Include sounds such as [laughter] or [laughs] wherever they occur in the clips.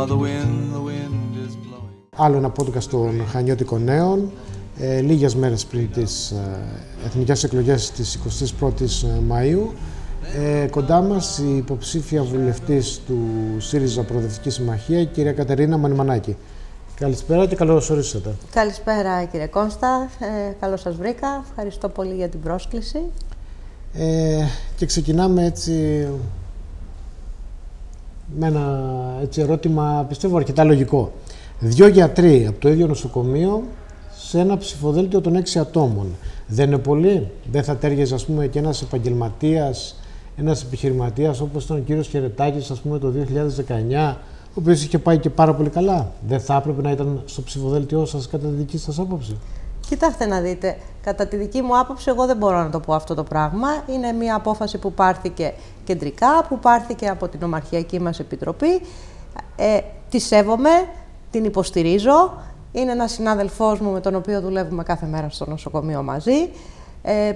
for the wind, the wind is blowing. Άλλο ένα podcast των Χανιώτικων Νέων, ε, λίγες μέρες πριν τις ε, εθνικές εκλογές της 21ης Μαΐου. Ε, κοντά μας η υποψήφια βουλευτής του ΣΥΡΙΖΑ Προοδευτική Συμμαχία, η κυρία Κατερίνα Μανιμανάκη. Καλησπέρα και καλώς ορίσατε. Καλησπέρα κύριε Κόνστα, ε, καλώς σας βρήκα. Ευχαριστώ πολύ για την πρόσκληση. Ε, και ξεκινάμε έτσι με ένα έτσι, ερώτημα, πιστεύω αρκετά λογικό. Δυο γιατροί από το ίδιο νοσοκομείο σε ένα ψηφοδέλτιο των έξι ατόμων. Δεν είναι πολύ, δεν θα τέριαζε ας πούμε και ένας επαγγελματίας, ένας επιχειρηματίας όπως ήταν ο κύριος Χερετάκης ας πούμε το 2019 ο οποίος είχε πάει και πάρα πολύ καλά; Δεν θα έπρεπε να ήταν στο ψηφοδέλτιό σας κατά τη δική σας άποψη; Κοιτάξτε να δείτε, κατά τη δική μου άποψη εγώ δεν μπορώ να το πω αυτό το πράγμα. Είναι μια απόφαση που πάρθηκε κεντρικά, που πάρθηκε από την Ομαρχιακή μας Επιτροπή. Ε, τη σέβομαι, την υποστηρίζω. Είναι ένας συνάδελφός μου με τον οποίο δουλεύουμε κάθε μέρα στο νοσοκομείο μαζί. Ε,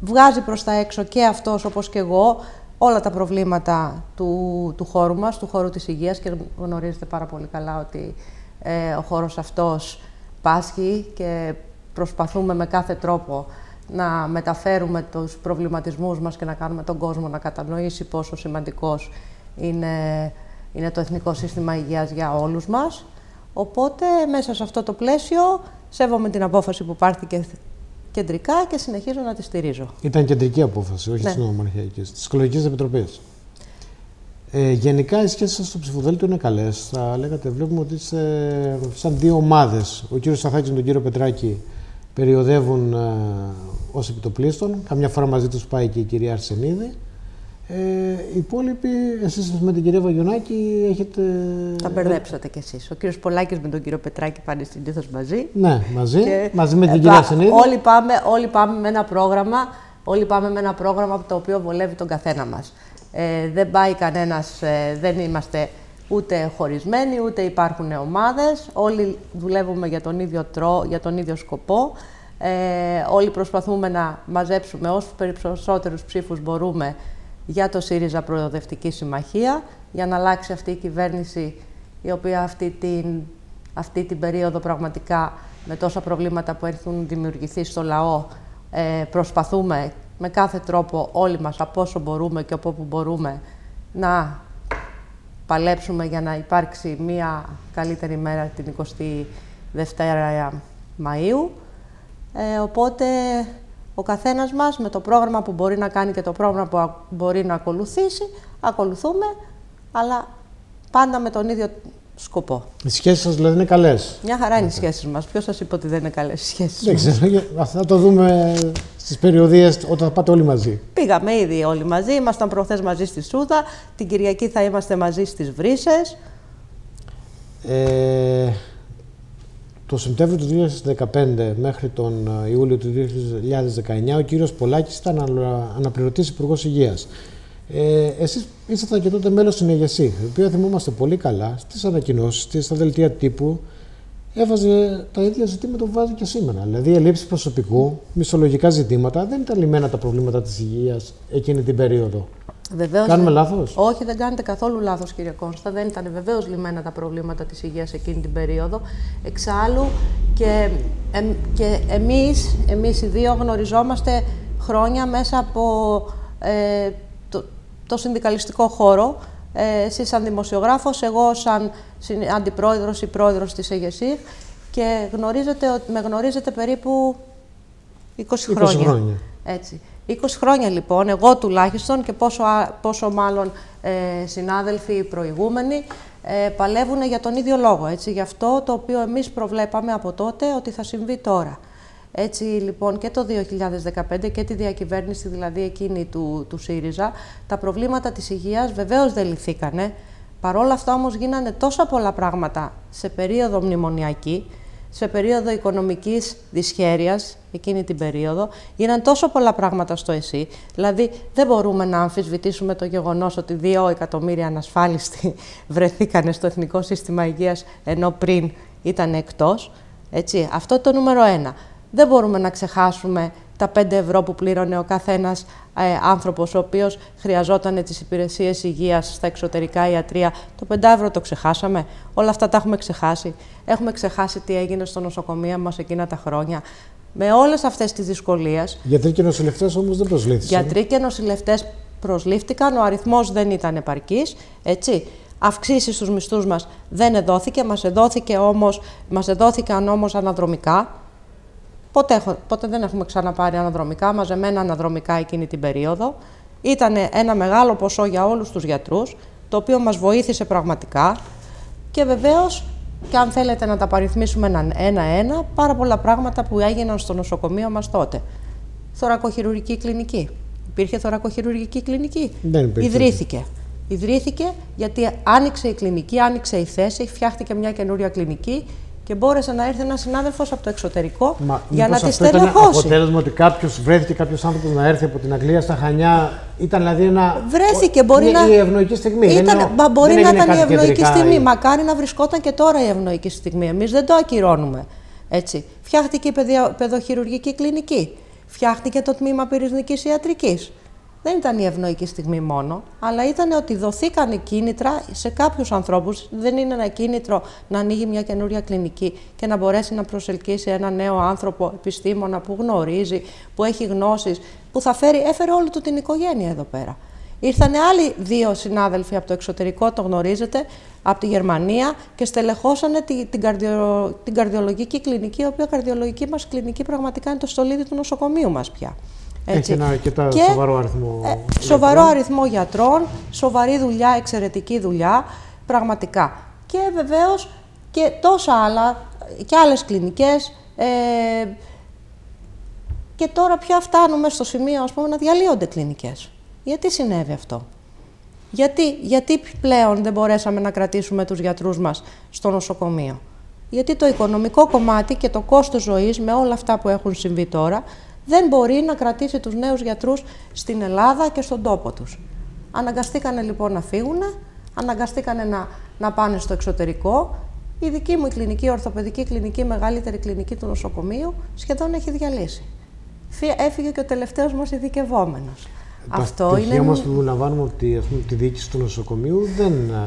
βγάζει προς τα έξω και αυτός όπως και εγώ όλα τα προβλήματα του, του χώρου μας, του χώρου της υγείας και γνωρίζετε πάρα πολύ καλά ότι ε, ο χώρος αυτός πάσχει και προσπαθούμε με κάθε τρόπο να μεταφέρουμε τους προβληματισμούς μας και να κάνουμε τον κόσμο να κατανοήσει πόσο σημαντικός είναι, είναι το Εθνικό Σύστημα Υγείας για όλους μας. Οπότε, μέσα σε αυτό το πλαίσιο, σέβομαι την απόφαση που πάρθηκε κεντρικά και συνεχίζω να τη στηρίζω. Ήταν κεντρική απόφαση, όχι ναι. τη Νομαρχιακή, τη Οικολογική Επιτροπή. Ε, γενικά οι σχέσεις σας στο ψηφοδέλτιο είναι καλές. Θα λέγατε, βλέπουμε ότι είστε σαν δύο ομάδες. Ο κύριος Σαθάκη με τον κύριο Πετράκη περιοδεύουν ε, ως επιτοπλίστων. Καμιά φορά μαζί τους πάει και η κυρία Αρσενίδη. Ε, οι υπόλοιποι, εσείς με την κυρία Βαγιονάκη έχετε... Τα μπερδέψατε κι εσείς. Ο κύριος Πολάκης με τον κύριο Πετράκη πάνε συνήθω μαζί. Ναι, μαζί, και... μαζί με την κυρία Αρσενίδη. Όλοι πάμε, όλοι πάμε με ένα πρόγραμμα, όλοι πάμε με ένα πρόγραμμα το οποίο βολεύει τον καθένα μας. Ε, δεν πάει κανένας, ε, δεν είμαστε ούτε χωρισμένοι, ούτε υπάρχουν ομάδες. Όλοι δουλεύουμε για τον ίδιο, τρό, για τον ίδιο σκοπό. Ε, όλοι προσπαθούμε να μαζέψουμε όσους περισσότερους ψήφους μπορούμε για το ΣΥΡΙΖΑ Προοδευτική Συμμαχία, για να αλλάξει αυτή η κυβέρνηση η οποία αυτή την, αυτή την περίοδο πραγματικά με τόσα προβλήματα που έχουν δημιουργηθεί στο λαό ε, προσπαθούμε με κάθε τρόπο όλοι μας από όσο μπορούμε και από όπου μπορούμε να παλέψουμε για να υπάρξει μία καλύτερη μέρα την 22η Μαΐου. Ε, οπότε ο καθένας μας με το πρόγραμμα που μπορεί να κάνει και το πρόγραμμα που μπορεί να ακολουθήσει, ακολουθούμε, αλλά πάντα με τον ίδιο σκοπό. Οι σχέσεις σας δηλαδή είναι καλές. Μια χαρά είναι οι σχέσεις μας. Ποιος σας είπε ότι δεν είναι καλές οι σχέσεις Δεν ξέρω. Θα το δούμε στις περιοδίες όταν θα πάτε όλοι μαζί. Πήγαμε ήδη όλοι μαζί. Ήμασταν προχθέ μαζί στη Σούδα. Την Κυριακή θα είμαστε μαζί στις Βρύσες. Ε, το Σεπτέμβριο του 2015 μέχρι τον ε, Ιούλιο του 2019 ο κύριος Πολάκης ήταν αναπληρωτής υπουργός Υγείας. Ε, εσείς ήσασταν και τότε μέλος στην ΕΓΕΣΥ, η οποία θυμόμαστε πολύ καλά στις ανακοινώσεις της, στα δελτία τύπου, έβαζε τα ίδια ζητήματα που βάζει και σήμερα. Δηλαδή, ελλείψη προσωπικού, μισολογικά ζητήματα, δεν ήταν λυμμένα τα προβλήματα της υγείας εκείνη την περίοδο. Βεβαίως, Κάνουμε λάθος; Όχι, δεν κάνετε καθόλου λάθος, κύριε Κόνστα. Δεν ήταν βεβαίως λυμμένα τα προβλήματα της υγείας εκείνη την περίοδο. Εξάλλου και, ε, και εμείς, εμείς οι δύο γνωριζόμαστε χρόνια μέσα από ε, το, το συνδικαλιστικό χώρο. Ε, εσείς σαν δημοσιογράφος, εγώ σαν αντιπρόεδρος ή πρόεδρος της ΕΓΕΣΥΦ και γνωρίζετε, με γνωρίζετε περίπου 20, 20 χρόνια. χρόνια. Έτσι. 20 χρόνια λοιπόν, εγώ τουλάχιστον και πόσο, πόσο μάλλον ε, συνάδελφοι προηγούμενοι, ε, παλεύουν για τον ίδιο λόγο. Έτσι, γι' αυτό το οποίο εμείς προβλέπαμε από τότε ότι θα συμβεί τώρα. Έτσι λοιπόν και το 2015 και τη διακυβέρνηση δηλαδή εκείνη του, του ΣΥΡΙΖΑ, τα προβλήματα της υγείας βεβαίως δεν λυθήκανε. Παρόλα αυτά όμως γίνανε τόσα πολλά πράγματα σε περίοδο μνημονιακή, σε περίοδο οικονομικής δυσχέρειας, εκείνη την περίοδο, γίναν τόσο πολλά πράγματα στο ΕΣΥ. Δηλαδή, δεν μπορούμε να αμφισβητήσουμε το γεγονός ότι δύο εκατομμύρια ανασφάλιστοι [laughs] βρεθήκαν στο Εθνικό Σύστημα Υγείας, ενώ πριν ήταν εκτός. Έτσι. Αυτό το νούμερο ένα. Δεν μπορούμε να ξεχάσουμε τα 5 ευρώ που πλήρωνε ο καθένας ε, άνθρωπος ο οποίος χρειαζόταν τις υπηρεσίες υγείας στα εξωτερικά ιατρία. Το 5 ευρώ το ξεχάσαμε. Όλα αυτά τα έχουμε ξεχάσει. Έχουμε ξεχάσει τι έγινε στο νοσοκομείο μας εκείνα τα χρόνια. Με όλες αυτές τις δυσκολίες. Γιατροί και νοσηλευτές όμως δεν προσλήφθησαν. Γιατροί και νοσηλευτές προσλήφθηκαν, ο αριθμός δεν ήταν επαρκής. Έτσι. Αυξήσεις στους μισθούς μας δεν εδόθηκε, μας, εδόθηκε όμως, μας εδόθηκαν όμως αναδρομικά. Ποτέ, έχω- ποτέ δεν έχουμε ξαναπάρει αναδρομικά, μαζεμένα αναδρομικά εκείνη την περίοδο. Ήταν ένα μεγάλο ποσό για όλους τους γιατρούς, το οποίο μας βοήθησε πραγματικά. Και βεβαίως, και αν θέλετε να τα παριθμίσουμε έναν- ένα-ένα, πάρα πολλά πράγματα που έγιναν στο νοσοκομείο μας τότε. Θωρακοχειρουργική κλινική. Υπήρχε θωρακοχειρουργική κλινική; Δεν υπήρχε. Ιδρύθηκε. Ιδρύθηκε γιατί άνοιξε η κλινική, άνοιξε η θέση, φτιάχτηκε μια καινούρια κλινική και μπόρεσε να έρθει ένας συνάδελφος από το εξωτερικό Μα για να μήπως τη αυτό ήταν στελεχώσει. αποτέλεσμα ότι κάποιος βρέθηκε κάποιος άνθρωπος να έρθει από την Αγγλία στα Χανιά. Ήταν δηλαδή ένα. Βρέθηκε, μπορεί είναι να. η ευνοϊκή στιγμή. δεν Ήταν, είναι ο- μα μπορεί δεν να έγινε ήταν η κάτι ευνοϊκή κεντρικά στιγμή. ή- Μακάρι να βρισκόταν και τώρα η ευνοϊκή στιγμή. Εμείς δεν το ακυρώνουμε. Έτσι. Φτιάχτηκε η παιδιο- παιδοχειρουργική κλινική. Φτιάχτηκε το τμήμα πυρηνικής ιατρικής. Δεν ήταν η ευνοϊκή στιγμή μόνο, αλλά ήταν ότι δοθήκαν κίνητρα σε κάποιους ανθρώπους. Δεν είναι ένα κίνητρο να ανοίγει μια καινούρια κλινική και να μπορέσει να προσελκύσει ένα νέο άνθρωπο, επιστήμονα που γνωρίζει, που έχει γνώσεις, που θα φέρει, έφερε όλη του την οικογένεια εδώ πέρα. Ήρθαν άλλοι δύο συνάδελφοι από το εξωτερικό, το γνωρίζετε, από τη Γερμανία και στελεχώσανε τη- την, καρδιο, την καρδιολογική κλινική, η οποία καρδιολογική μας κλινική πραγματικά είναι το στολίδι του νοσοκομείου μας πια. Έχει ένα αρκετά σοβαρό αριθμό ε, σοβαρό αριθμό γιατρών, σοβαρή δουλειά, εξαιρετική δουλειά, πραγματικά. Και βεβαίως και τόσα άλλα, και άλλες κλινικές, ε, και τώρα πια φτάνουμε στο σημείο ας πούμε, να διαλύονται κλινικές. Γιατί συνέβη αυτό; Γιατί, γιατί πλέον δεν μπορέσαμε να κρατήσουμε τους γιατρούς μας στο νοσοκομείο; Γιατί το οικονομικό κομμάτι και το κόστος ζωής με όλα αυτά που έχουν συμβεί τώρα δεν μπορεί να κρατήσει τους νέους γιατρούς στην Ελλάδα και στον τόπο τους. Αναγκαστήκανε λοιπόν να φύγουν, αναγκαστήκανε να, να πάνε στο εξωτερικό. Η δική μου η κλινική, η ορθοπαιδική κλινική, η μεγαλύτερη κλινική του νοσοκομείου σχεδόν έχει διαλύσει. Φύ- Έφυγε και ο τελευταίος μας ειδικευόμενος. Αυτό τα είναι. στοιχεία μας που λαμβάνουμε ότι ας πούμε, τη διοίκηση του νοσοκομείου δεν α,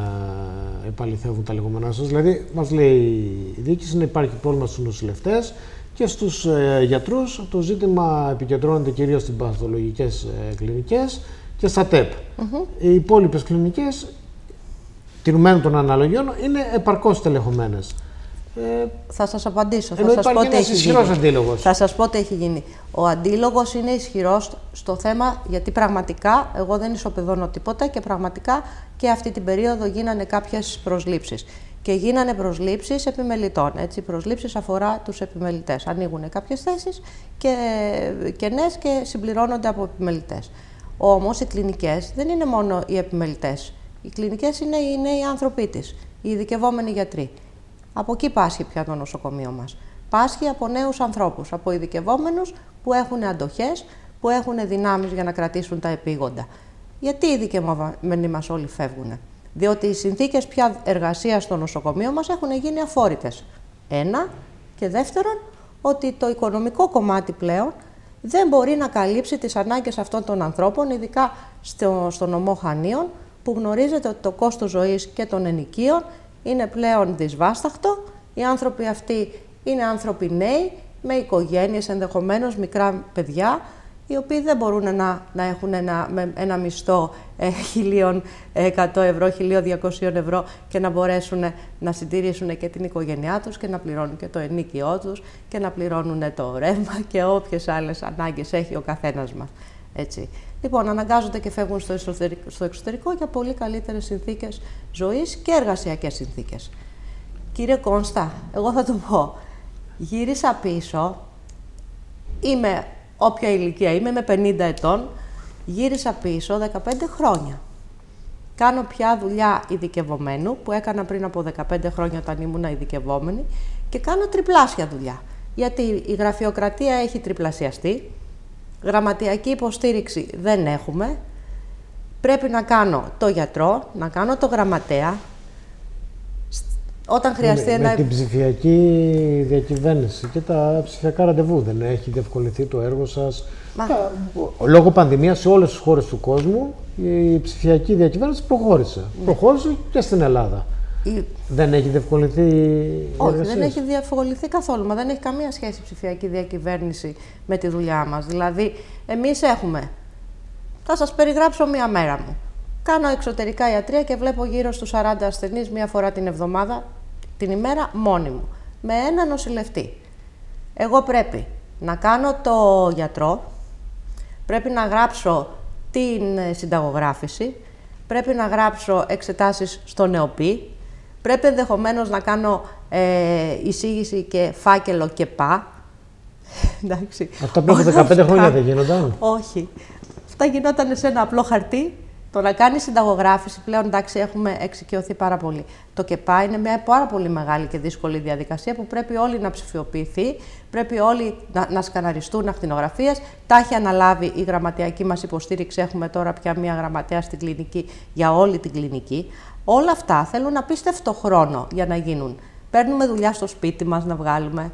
επαληθεύουν τα λεγόμενά σας. Δηλαδή, μας λέει η διοίκηση να υπάρχει πρόβλημα στους νοσηλευτές και στους ε, γιατρούς. Το ζήτημα επικεντρώνεται κυρίως στις παθολογικές ε, κλινικές και στα ΤΕΠ. Οι υπόλοιπες κλινικές, τηρουμένων των αναλογιών, είναι επαρκώς τελεχωμένες. Ε, Θα σας απαντήσω. Ενώ θα σας πω υπάρχει τι ένας έχει ισχυρός γίνει. αντίλογος. Θα σας πω τι έχει γίνει. Ο αντίλογος είναι ισχυρός στο θέμα, γιατί πραγματικά, εγώ δεν ισοπεδώνω τίποτα και πραγματικά και αυτή την περίοδο γίνανε κάποιες προσλήψεις. Και γίνανε προσλήψεις επιμελητών. Έτσι, οι προσλήψεις αφορά τους επιμελητές. Ανοίγουν κάποιες θέσεις και κενές και συμπληρώνονται από επιμελητές. Όμως οι κλινικές δεν είναι μόνο οι επιμελητές. Οι κλινικές είναι οι νέοι άνθρωποι της, οι ειδικευόμενοι γιατροί. Από εκεί πάσχει πια το νοσοκομείο μας. Πάσχει από νέους ανθρώπους, από ειδικευόμενους που έχουν αντοχές, που έχουν δυνάμεις για να κρατήσουν τα επίγοντα. Γιατί οι ειδικευόμενοι μας όλοι φεύγουν. Διότι οι συνθήκες πια εργασίας στο νοσοκομείο μας έχουν γίνει αφόρητες. Ένα. Και δεύτερον, ότι το οικονομικό κομμάτι πλέον δεν μπορεί να καλύψει τις ανάγκες αυτών των ανθρώπων, ειδικά στο, στο νομό Χανίων, που γνωρίζετε ότι το κόστος ζωής και των ενοικίων είναι πλέον δυσβάσταχτο. Οι άνθρωποι αυτοί είναι άνθρωποι νέοι, με οικογένειες, ενδεχομένως μικρά παιδιά, οι οποίοι δεν μπορούν να, να έχουν ένα, με ένα μισθό ε, 1.100 ευρώ, 1.200 ευρώ και να μπορέσουν να συντηρήσουν και την οικογένειά τους και να πληρώνουν και το ενίκιό τους και να πληρώνουν το ρεύμα και όποιες άλλες ανάγκες έχει ο καθένας μας. Έτσι. Λοιπόν, αναγκάζονται και φεύγουν στο εσωτερικό, στο εξωτερικό για πολύ καλύτερες συνθήκες ζωής και εργασιακές συνθήκες. Κύριε Κόνστα, εγώ θα το πω. Γύρισα πίσω, είμαι όποια ηλικία είμαι, είμαι 50 ετών, γύρισα πίσω 15 χρόνια. Κάνω πια δουλειά ειδικευομένου που έκανα πριν από 15 χρόνια όταν ήμουν ειδικευόμενη και κάνω τριπλάσια δουλειά. Γιατί η γραφειοκρατία έχει τριπλασιαστεί, γραμματιακή υποστήριξη δεν έχουμε, πρέπει να κάνω το γιατρό, να κάνω το γραμματέα, Όταν χρειαστεί με, ένα. με την ψηφιακή διακυβέρνηση και τα ψηφιακά ραντεβού δεν έχει διευκολυνθεί το έργο σας. Μα- Τα- Λόγω πανδημίας σε όλες τις χώρες του κόσμου η ψηφιακή διακυβέρνηση προχώρησε. Ναι. Προχώρησε και στην Ελλάδα. η- Δεν έχει διευκολυνθεί η Όχι, εργασία δεν σας; έχει διαφοβοληθεί καθόλου. Μα δεν έχει καμία σχέση η ψηφιακή διακυβέρνηση με τη δουλειά μας. Δηλαδή, εμείς έχουμε. Θα σας περιγράψω μία μέρα μου. Κάνω εξωτερικά ιατρία και βλέπω γύρω στους 40 ασθενείς μία φορά την εβδομάδα, την ημέρα μόνη μου, με ένα νοσηλευτή. Εγώ πρέπει να κάνω το γιατρό, πρέπει να γράψω την ε, συνταγογράφηση, πρέπει να γράψω εξετάσεις στο νεοπή, πρέπει ενδεχομένως να κάνω ε, εισήγηση και φάκελο και πά. [laughs] Εντάξει. Αυτά πριν από Όλα 15 χρόνια αυτά- δεν γίνονταν; όχι. Αυτά γινόταν σε ένα απλό χαρτί. Το να κάνεις συνταγογράφηση πλέον εντάξει έχουμε εξοικειωθεί πάρα πολύ. Το ΚΕΠΑ είναι μια πάρα πολύ μεγάλη και δύσκολη διαδικασία που πρέπει όλοι να ψηφιοποιηθεί, πρέπει όλοι να, να σκαναριστούν ακτινογραφίες. Τα έχει αναλάβει η γραμματειακή μας υποστήριξη. Έχουμε τώρα πια μια γραμματέα στην κλινική για όλη την κλινική. Όλα αυτά θέλουν απίστευτο χρόνο για να γίνουν. Παίρνουμε δουλειά στο σπίτι μας να βγάλουμε.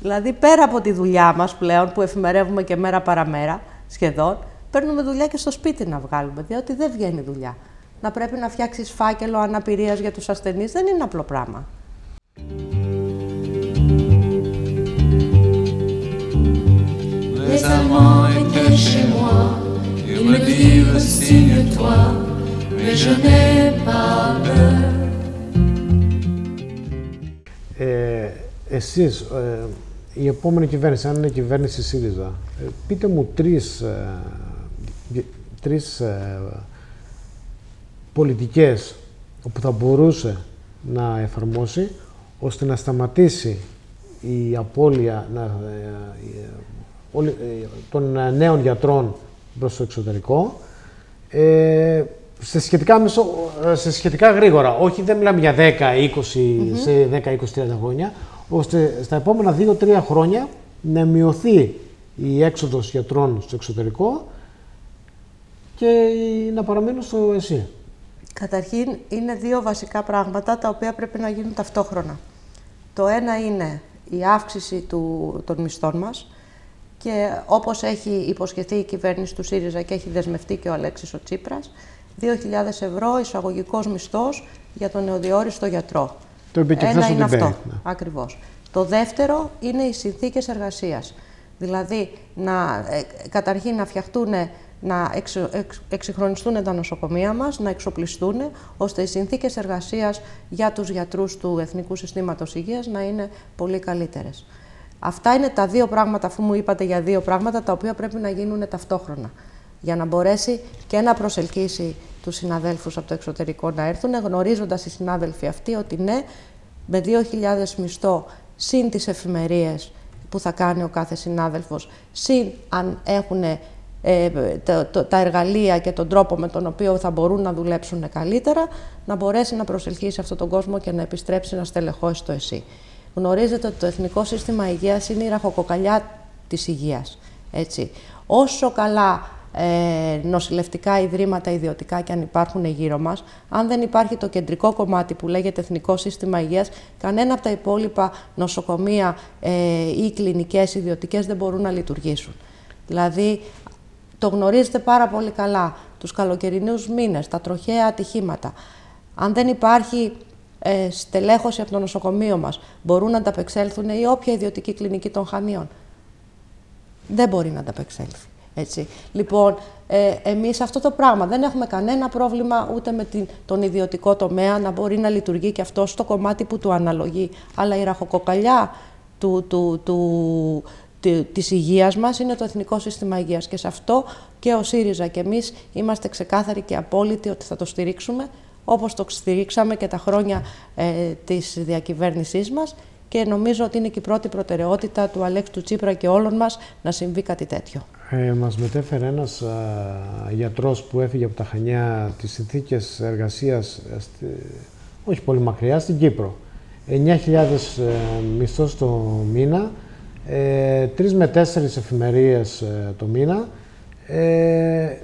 Δηλαδή, πέρα από τη δουλειά μας πλέον, που εφημερεύουμε και μέρα παραμέρα σχεδόν, παίρνουμε δουλειά και στο σπίτι να βγάλουμε, διότι δεν βγαίνει δουλειά. Να πρέπει να φτιάξεις φάκελο αναπηρίας για τους ασθενείς δεν είναι απλό πράγμα. Les Allemands étaient chez moi, ils me dirent signe-toi, mais je n'ai pas peur. Ε, εσείς, ε, η επόμενη κυβέρνηση, αν είναι κυβέρνηση ΣΥΡΙΖΑ, ε, πείτε μου τρεις, ε, δι- τρεις ε, πολιτικές που θα μπορούσε να εφαρμόσει ώστε να σταματήσει η απώλεια να, ε, ε, όλη- ε, των ε, νέων γιατρών προς το εξωτερικό ε, σε σχετικά, μισο, ε, σε σχετικά γρήγορα. Όχι, δεν μιλάμε για 10, 20, σε 10, 20, 30 χρόνια, ώστε στα επόμενα 2-3 χρόνια να μειωθεί η έξοδος γιατρών στο εξωτερικό και οι- να παραμείνουν στο ΕΣΥ. Καταρχήν, είναι δύο βασικά πράγματα τα οποία πρέπει να γίνουν ταυτόχρονα. Το ένα είναι η αύξηση του, των μισθών μας και όπως έχει υποσχεθεί η κυβέρνηση του ΣΥΡΙΖΑ και έχει δεσμευτεί και ο Αλέξης ο Τσίπρας, 2.000 ευρώ εισαγωγικός μισθός για τον νεοδιόριστο γιατρό. Το είπε και Ένα χθες ο είναι Ντιμπέι, αυτό, ναι. ακριβώς. Το δεύτερο είναι οι συνθήκες εργασίας. Δηλαδή, να, ε, καταρχήν να φτιαχτούν, να εξο, εξ, εξυγχρονιστούν τα νοσοκομεία μας, να εξοπλιστούν, ώστε οι συνθήκες εργασίας για τους γιατρούς του Εθνικού Συστήματος Υγείας να είναι πολύ καλύτερες. Αυτά είναι τα δύο πράγματα, αφού μου είπατε για δύο πράγματα, τα οποία πρέπει να γίνουν ταυτόχρονα. Για να μπορέσει και να προσελκύσει τους συναδέλφους από το εξωτερικό να έρθουν, γνωρίζοντας οι συνάδελφοι αυτοί ότι ναι, με 2.000 μισθό, συν τις εφημερίες που θα κάνει ο κάθε συνάδελφος, συν αν έχουν ε, το- το- τα εργαλεία και τον τρόπο με τον οποίο θα μπορούν να δουλέψουν καλύτερα, να μπορέσει να προσελκύσει αυτόν τον κόσμο και να επιστρέψει να στελεχώσει το ΕΣΥ. Γνωρίζετε ότι το Εθνικό Σύστημα Υγείας είναι η ραχοκοκαλιά της υγείας. Έτσι. Όσο καλά ε, νοσηλευτικά ιδρύματα ιδιωτικά και αν υπάρχουν γύρω μας, αν δεν υπάρχει το κεντρικό κομμάτι που λέγεται Εθνικό Σύστημα Υγείας, κανένα από τα υπόλοιπα νοσοκομεία ε, ή κλινικές ιδιωτικές δεν μπορούν να λειτουργήσουν. Δηλαδή, το γνωρίζετε πάρα πολύ καλά, τους καλοκαιρινούς μήνες, τα τροχαία ατυχήματα. Αν δεν υπάρχει ε, στελέχωση από το νοσοκομείο μας, μπορούν να ανταπεξέλθουν ή όποια ιδιωτική κλινική των Χανίων. Δεν μπορεί να ανταπεξέλθει. Έτσι. Λοιπόν, ε, εμείς αυτό το πράγμα δεν έχουμε κανένα πρόβλημα ούτε με την, τον ιδιωτικό τομέα να μπορεί να λειτουργεί και αυτό στο κομμάτι που του αναλογεί. Αλλά η ραχοκοκαλιά του, του, του, τη- της υγείας μας είναι το Εθνικό Σύστημα Υγείας και σε αυτό και ο ΣΥΡΙΖΑ και εμείς είμαστε ξεκάθαροι και απόλυτοι ότι θα το στηρίξουμε όπως το στηρίξαμε και τα χρόνια ε, της διακυβέρνησής μας και νομίζω ότι είναι και η πρώτη προτεραιότητα του Αλέξη του Τσίπρα και όλων μας να συμβεί κάτι τέτοιο. Ε, μας μετέφερε ένας α, γιατρός που έφυγε από τα Χανιά τις συνθήκες εργασίας, ε, στη- όχι πολύ μακριά, στην Κύπρο. 9.000 ε, μισθός το μήνα, ε, 3 με 4 εφημερίες ε, το μήνα, ε,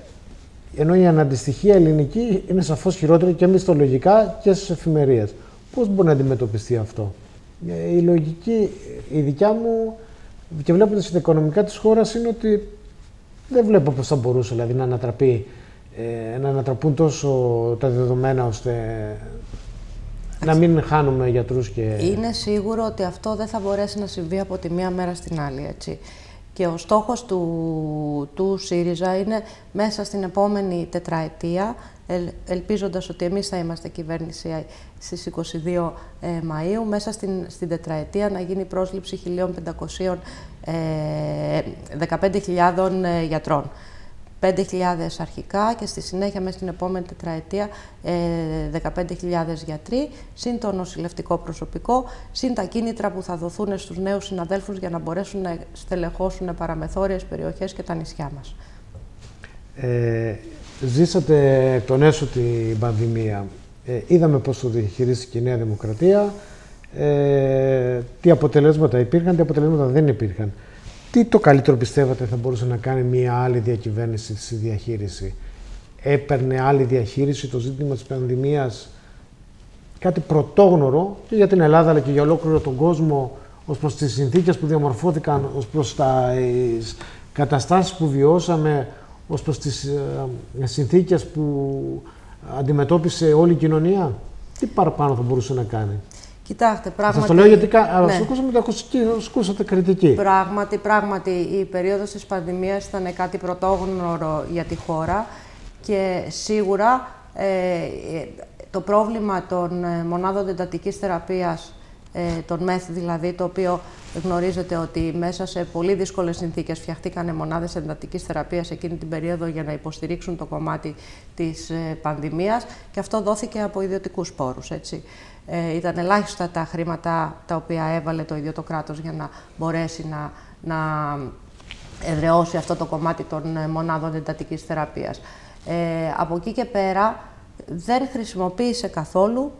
ενώ η αναντιστοιχεία ελληνική είναι σαφώς χειρότερη και μισθολογικά και στις εφημερίες. Πώς μπορεί να αντιμετωπιστεί αυτό; Ε, η λογική, η δικιά μου, και βλέποντας τα οικονομικά της χώρας, είναι ότι δεν βλέπω πώς θα μπορούσε δηλαδή, να, ανατραπεί, ε, να ανατραπούν τόσο τα δεδομένα ώστε να μην χάνουμε γιατρούς και... Είναι σίγουρο ότι αυτό δεν θα μπορέσει να συμβεί από τη μία μέρα στην άλλη, έτσι. Και ο στόχος του, του ΣΥΡΙΖΑ είναι μέσα στην επόμενη τετραετία, ελ, ελπίζοντας ότι εμείς θα είμαστε κυβέρνηση στις 22 ε, Μαΐου, μέσα στην, στην τετραετία να γίνει πρόσληψη 1.500 ε, 15.000 ε, γιατρών. 5.000 αρχικά και στη συνέχεια μέσα στην επόμενη τετραετία 15.000 ε, γιατροί, συν το νοσηλευτικό προσωπικό, συν τα κίνητρα που θα δοθούν στους νέους συναδέλφους για να μπορέσουν να στελεχώσουν παραμεθόριες περιοχές και τα νησιά μας. Ε, ζήσατε εκ των έσω την πανδημία. Ε, είδαμε πώς το διαχειρίστηκε η Νέα Δημοκρατία, ε, τι αποτελέσματα υπήρχαν, τι αποτελέσματα δεν υπήρχαν. Τι το καλύτερο πιστεύατε θα μπορούσε να κάνει μια άλλη διακυβέρνηση στη διαχείριση; Έπαιρνε άλλη διαχείριση το ζήτημα της πανδημίας; Κάτι πρωτόγνωρο και για την Ελλάδα αλλά και για ολόκληρο τον κόσμο ως προς τις συνθήκες που διαμορφώθηκαν, ως προς τα καταστάσεις που βιώσαμε, ως προς τις ε, συνθήκες που αντιμετώπισε όλη η κοινωνία; Τι παραπάνω θα μπορούσε να κάνει; Κοιτάξτε, πράγματι... Σας το λέω γιατί ναι. ακούσαμε το ακούσατε κριτική. Πράγματι, πράγματι, η περίοδος της πανδημίας ήταν κάτι πρωτόγνωρο για τη χώρα και σίγουρα ε, το πρόβλημα των ε, μονάδων εντατικής θεραπείας, ε, των ΜΕΘ δηλαδή, το οποίο γνωρίζετε ότι μέσα σε πολύ δύσκολες συνθήκες φτιαχτήκαν μονάδες εντατικής θεραπείας εκείνη την περίοδο για να υποστηρίξουν το κομμάτι της ε, πανδημίας και αυτό δόθηκε από ιδιωτικούς πόρους, έτσι. Ε, ήταν ελάχιστα τα χρήματα τα οποία έβαλε το ίδιο το κράτος για να μπορέσει να, να εδραιώσει αυτό το κομμάτι των ε, μονάδων εντατικής θεραπείας. Ε, από εκεί και πέρα δεν χρησιμοποίησε καθόλου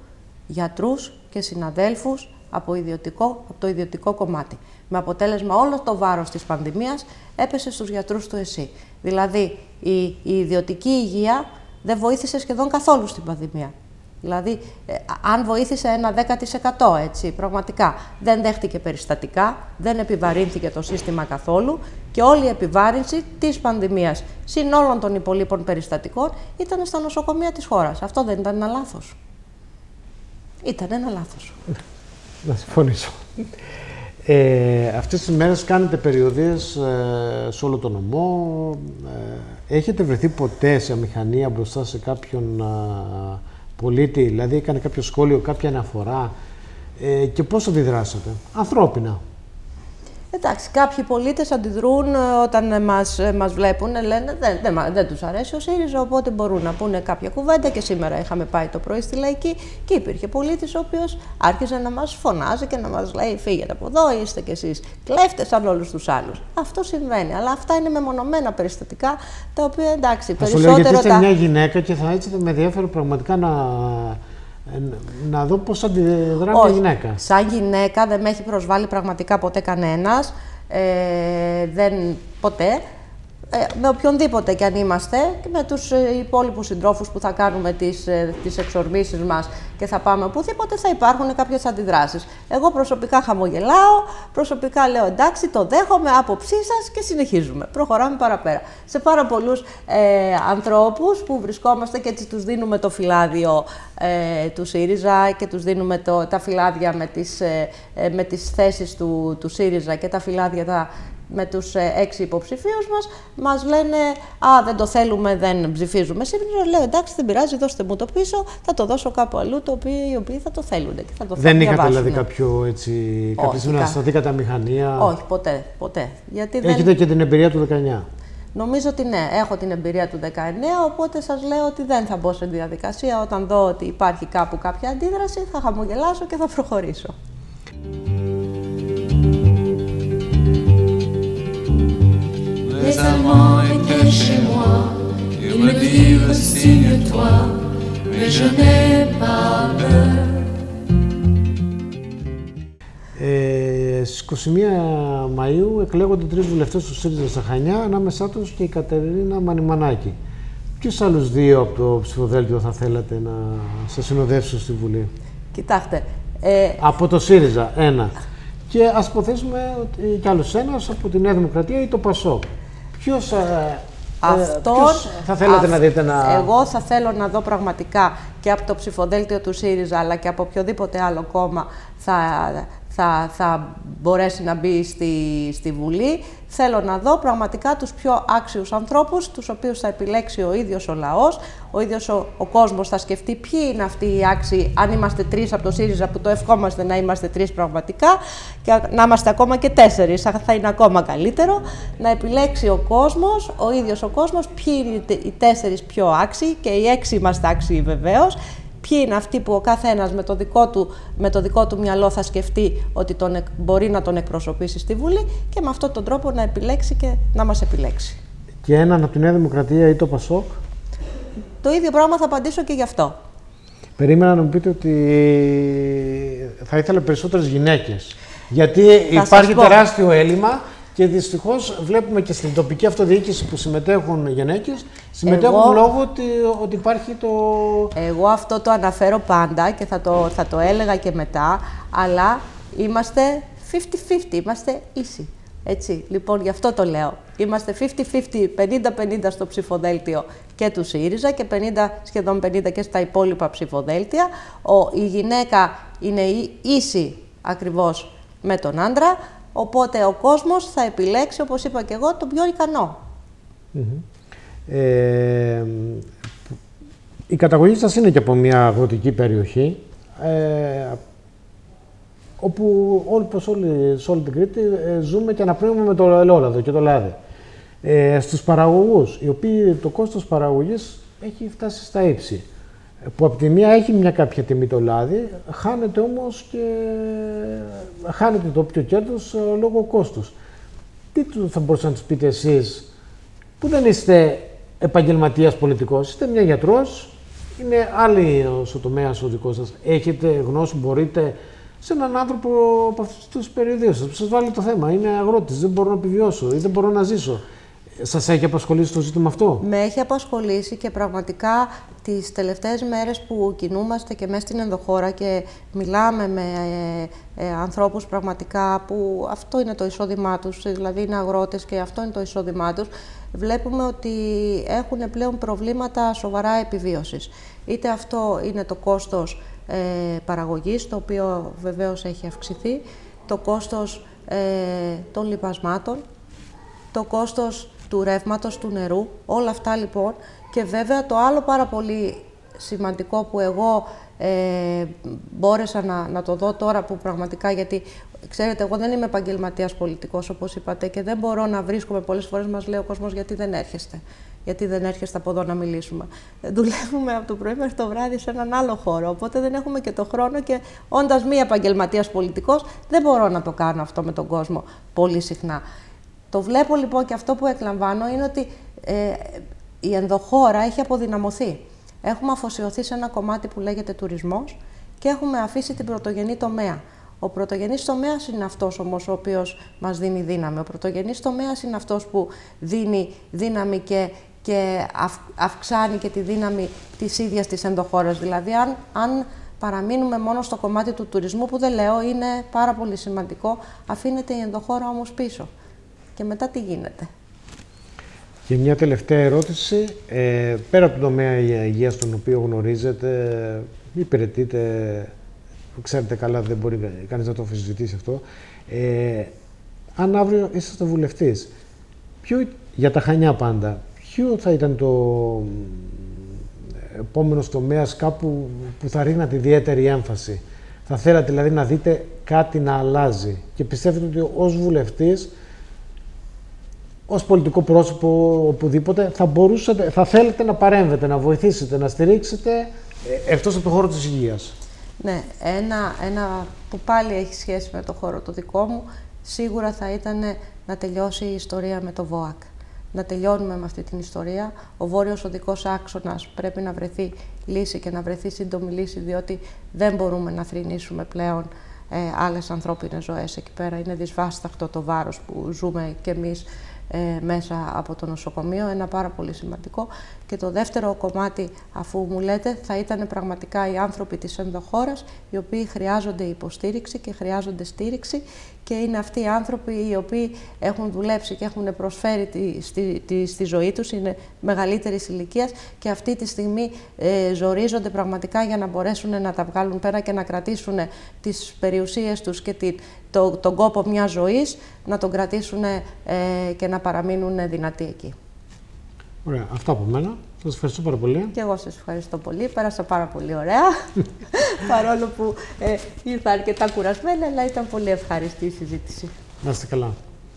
γιατρούς και συναδέλφους από, ιδιωτικό, από το ιδιωτικό κομμάτι. Με αποτέλεσμα όλο το βάρος της πανδημίας έπεσε στους γιατρούς του ΕΣΥ. Δηλαδή η, η ιδιωτική υγεία δεν βοήθησε σχεδόν καθόλου στην πανδημία. Δηλαδή, ε, αν βοήθησε ένα 10% έτσι, πραγματικά. Δεν δέχτηκε περιστατικά, δεν επιβαρύνθηκε το σύστημα καθόλου και όλη η επιβάρυνση της πανδημίας, συν όλων των υπολείπων περιστατικών, ήταν στα νοσοκομεία της χώρας. Αυτό δεν ήταν ένα λάθος. Ήταν ένα λάθος. Να συμφωνήσω. Ε, αυτές τις μέρες κάνετε περιοδίες ε, σε όλο τον νομό. Ε, έχετε βρεθεί ποτέ σε μηχανία μπροστά σε κάποιον πολίτη, δηλαδή έκανε κάποιο σχόλιο, κάποια αναφορά; Ε, και πώς αντιδράσατε, ανθρώπινα. Εντάξει, κάποιοι πολίτες αντιδρούν ε, όταν μας, ε, μας βλέπουν, ε, λένε δεν, δεν, δεν τους αρέσει ο ΣΥΡΙΖΑ, οπότε μπορούν να πούνε κάποια κουβέντα και σήμερα είχαμε πάει το πρωί στη Λαϊκή και υπήρχε πολίτης ο οποίος άρχισε να μας φωνάζει και να μας λέει φύγετε από εδώ, είστε κι εσείς κλέφτες σαν όλους τους άλλους. Αυτό συμβαίνει, αλλά αυτά είναι μεμονωμένα περιστατικά τα οποία εντάξει, περισσότερο... Λέω, γιατί είστε μια γυναίκα και θα έτσι με ενδιαφέρον πραγματικά να ε, να δω πώς αντιδρά μια γυναίκα. Σαν γυναίκα δεν με έχει προσβάλει πραγματικά ποτέ κανένας. Ε, δεν, ποτέ. Ε, με οποιονδήποτε κι αν είμαστε και με τους ε, υπόλοιπους συντρόφους που θα κάνουμε τις, ε, τις εξορμήσεις μας και θα πάμε οπουδήποτε θα υπάρχουν κάποιες αντιδράσεις. Εγώ προσωπικά χαμογελάω, προσωπικά λέω εντάξει το δέχομαι, άποψή σας και συνεχίζουμε. Προχωράμε παραπέρα. Σε πάρα πολλούς ε, ανθρώπους που βρισκόμαστε και έτσι τους δίνουμε το φυλάδιο ε, του ΣΥΡΙΖΑ και τους δίνουμε το, τα φυλάδια με τις, ε, με τις θέσεις του, του ΣΥΡΙΖΑ και τα φυλάδια τα, με τους ε, έξι υποψηφίους μας, μας λένε «Α, δεν το θέλουμε, δεν ψηφίζουμε». Σήμερα λέω «Εντάξει, δεν πειράζει, δώστε μου το πίσω, θα το δώσω κάπου αλλού, το οποίο, οι οποίοι θα το θέλουν και θα το Δεν είχατε δηλαδή κάποιο έτσι, κάποιο να σταθήκατε μηχανία; Όχι, ποτέ, ποτέ. Γιατί Έχετε δεν... και την εμπειρία του 19. Νομίζω ότι ναι, έχω την εμπειρία του 19, οπότε σας λέω ότι δεν θα μπω σε διαδικασία. Όταν δω ότι υπάρχει κάπου κάποια αντίδραση, θα χαμογελάσω και θα προχωρήσω. Les Allemands étaient chez moi. Ils me disent signe-toi, mais je n'ai pas peur. Ε, στις 21 Μαΐου εκλέγονται τρεις βουλευτές του ΣΥΡΙΖΑ στα Χανιά, ανάμεσά τους και η Κατερίνα Μανιμανάκη. Ποιους άλλους δύο από το ψηφοδέλτιο θα θέλατε να σας συνοδεύσουν στη Βουλή; Κοιτάξτε. Ε, από το ΣΥΡΙΖΑ, ένα. Και ας υποθέσουμε ότι κι άλλος ένας από τη Νέα Δημοκρατία ή το ΠΑΣΟΚ. Ποιος, ε, αυτόν, ποιος θα θέλατε να δείτε να... Εγώ θα θέλω να δω πραγματικά και από το ψηφοδέλτιο του ΣΥΡΙΖΑ αλλά και από οποιοδήποτε άλλο κόμμα θα, θα, θα μπορέσει να μπει στη, στη Βουλή. Θέλω να δω πραγματικά τους πιο άξιους ανθρώπους, τους οποίους θα επιλέξει ο ίδιος ο λαός, ο ίδιος ο, ο κόσμος θα σκεφτεί ποιοι είναι αυτοί οι άξιοι, αν είμαστε τρεις από το ΣΥΡΙΖΑ που το ευχόμαστε να είμαστε τρεις πραγματικά και να είμαστε ακόμα και τέσσερις, θα είναι ακόμα καλύτερο, να επιλέξει ο κόσμος, ο ίδιος ο κόσμος, ποιοι είναι οι τέσσερις πιο άξιοι και οι έξι είμαστε άξιοι βεβαίως ποιοι είναι αυτοί που ο κάθε ένας με το δικό του, με το δικό του μυαλό θα σκεφτεί ότι τον, μπορεί να τον εκπροσωπήσει στη Βουλή και με αυτόν τον τρόπο να επιλέξει και να μας επιλέξει. Και έναν από τη Νέα Δημοκρατία ή το ΠΑΣΟΚ. Το ίδιο πράγμα θα απαντήσω και γι' αυτό. Περίμενα να μου πείτε ότι θα ήθελα περισσότερες γυναίκες. Γιατί υπάρχει τεράστιο έλλειμμα και δυστυχώς βλέπουμε και στην τοπική αυτοδιοίκηση που συμμετέχουν γυναίκες, συμμετέχουν Εγώ... λόγω ότι, ότι υπάρχει το. Εγώ αυτό το αναφέρω πάντα και θα το, θα το έλεγα και μετά, αλλά είμαστε 50-50, είμαστε ίσοι. Έτσι, λοιπόν, γι' αυτό το λέω. Είμαστε 50-50, 50-50 στο ψηφοδέλτιο και του ΣΥΡΙΖΑ και 50, σχεδόν 50 και στα υπόλοιπα ψηφοδέλτια. Ο, η γυναίκα είναι ίση ακριβώς με τον άντρα, Οπότε ο κόσμος θα επιλέξει, όπως είπα και εγώ, τον πιο ικανό. Ε, η καταγωγή σας είναι και από μια αγροτική περιοχή, ε, όπου όλοι, πως όλοι, σε όλη την Κρήτη ε, ζούμε και αναπνέουμε με το ελαιόλαδο και το λάδι. Ε, στους παραγωγούς, οι οποίοι το κόστος παραγωγής έχει φτάσει στα ύψη που από τη μία έχει μια κάποια τιμή το λάδι, χάνεται όμως και χάνεται το όποιο κέρδος ε, λόγω κόστους. Τι θα μπορούσατε να τους πείτε εσείς που δεν είστε επαγγελματίας πολιτικός, είστε μια γιατρός, είναι άλλη ο τομέα ο δικός σας. Έχετε γνώση, μπορείτε σε έναν άνθρωπο από αυτούς τους περιοδίους σας που σας βάλει το θέμα. Είναι αγρότης, δεν μπορώ να επιβιώσω ή δεν μπορώ να ζήσω. Σας έχει απασχολήσει το ζήτημα αυτό; Με έχει απασχολήσει και πραγματικά τις τελευταίες μέρες που κινούμαστε και μέσα στην ενδοχώρα και μιλάμε με ε, ε, ανθρώπους πραγματικά που αυτό είναι το εισόδημά τους, δηλαδή είναι αγρότες και αυτό είναι το εισόδημά τους, βλέπουμε ότι έχουν πλέον προβλήματα σοβαρά επιβίωσης. Είτε αυτό είναι το κόστος ε, παραγωγής, το οποίο βεβαίως έχει αυξηθεί, το κόστος ε, των λοιπασμάτων, το κόστος του ρεύματος, του νερού, όλα αυτά λοιπόν. Και βέβαια το άλλο πάρα πολύ σημαντικό που εγώ ε, μπόρεσα να, να το δω τώρα που πραγματικά γιατί ξέρετε εγώ δεν είμαι επαγγελματίας πολιτικός όπως είπατε και δεν μπορώ να βρίσκομαι πολλές φορές μας λέει ο κόσμος γιατί δεν έρχεστε; Γιατί δεν έρχεστε από εδώ να μιλήσουμε; Ε, δουλεύουμε από το πρωί μέχρι το βράδυ σε έναν άλλο χώρο. Οπότε δεν έχουμε και το χρόνο και όντας μη επαγγελματίας πολιτικός, δεν μπορώ να το κάνω αυτό με τον κόσμο πολύ συχνά. Το βλέπω λοιπόν και αυτό που εκλαμβάνω είναι ότι ε, η ενδοχώρα έχει αποδυναμωθεί. Έχουμε αφοσιωθεί σε ένα κομμάτι που λέγεται τουρισμός και έχουμε αφήσει την πρωτογενή τομέα. Ο πρωτογενής τομέας είναι αυτός όμως ο οποίος μας δίνει δύναμη. Ο πρωτογενής τομέας είναι αυτός που δίνει δύναμη και, και αυξάνει και τη δύναμη της ίδιας της ενδοχώρας. Δηλαδή αν, αν παραμείνουμε μόνο στο κομμάτι του τουρισμού που δεν λέω είναι πάρα πολύ σημαντικό, αφήνεται η ενδοχώρα όμως πίσω και μετά τι γίνεται; Και μια τελευταία ερώτηση. Ε, πέρα από τον τομέα υγείας τον οποίο γνωρίζετε, υπηρετείτε, ξέρετε καλά, δεν μπορεί κανείς να το αμφισβητήσει αυτό. Ε, αν αύριο είσαστε βουλευτής, ποιο, για τα Χανιά πάντα, ποιο θα ήταν το επόμενο τομέας κάπου που θα ρίχνατε ιδιαίτερη έμφαση; Θα θέλατε δηλαδή να δείτε κάτι να αλλάζει. Και πιστεύετε ότι ως βουλευτής ως πολιτικό πρόσωπο οπουδήποτε, θα μπορούσατε, θα θέλετε να παρέμβετε, να βοηθήσετε, να στηρίξετε ε, εκτός από το χώρο της υγείας. Ναι, ένα, ένα που πάλι έχει σχέση με το χώρο το δικό μου, σίγουρα θα ήταν να τελειώσει η ιστορία με το ΒΟΑΚ. Να τελειώνουμε με αυτή την ιστορία. Ο βόρειος οδικός άξονας πρέπει να βρεθεί λύση και να βρεθεί σύντομη λύση, διότι δεν μπορούμε να θρηνήσουμε πλέον ε, άλλες ανθρώπινες ζωές εκεί πέρα. Είναι δυσβάσταχτο το βάρος που ζούμε κι εμείς ε, μέσα από το νοσοκομείο, ένα πάρα πολύ σημαντικό. Και το δεύτερο κομμάτι, αφού μου λέτε, θα ήταν πραγματικά οι άνθρωποι της ενδοχώρας, οι οποίοι χρειάζονται υποστήριξη και χρειάζονται στήριξη και είναι αυτοί οι άνθρωποι οι οποίοι έχουν δουλέψει και έχουν προσφέρει τη, στη, τη, στη ζωή τους, είναι μεγαλύτερης ηλικίας και αυτή τη στιγμή ε, ζορίζονται πραγματικά για να μπορέσουν να τα βγάλουν πέρα και να κρατήσουν τις περιουσίες τους και τη, το, τον κόπο μιας ζωής, να τον κρατήσουν ε, και να παραμείνουν δυνατοί εκεί. Ωραία. Αυτό από μένα. Σας ευχαριστώ πάρα πολύ. Και εγώ σας ευχαριστώ πολύ. Πέρασα πάρα πολύ ωραία. [laughs] Παρόλο που ε, ήρθα αρκετά κουρασμένη, αλλά ήταν πολύ ευχαριστή η συζήτηση. Να είστε καλά.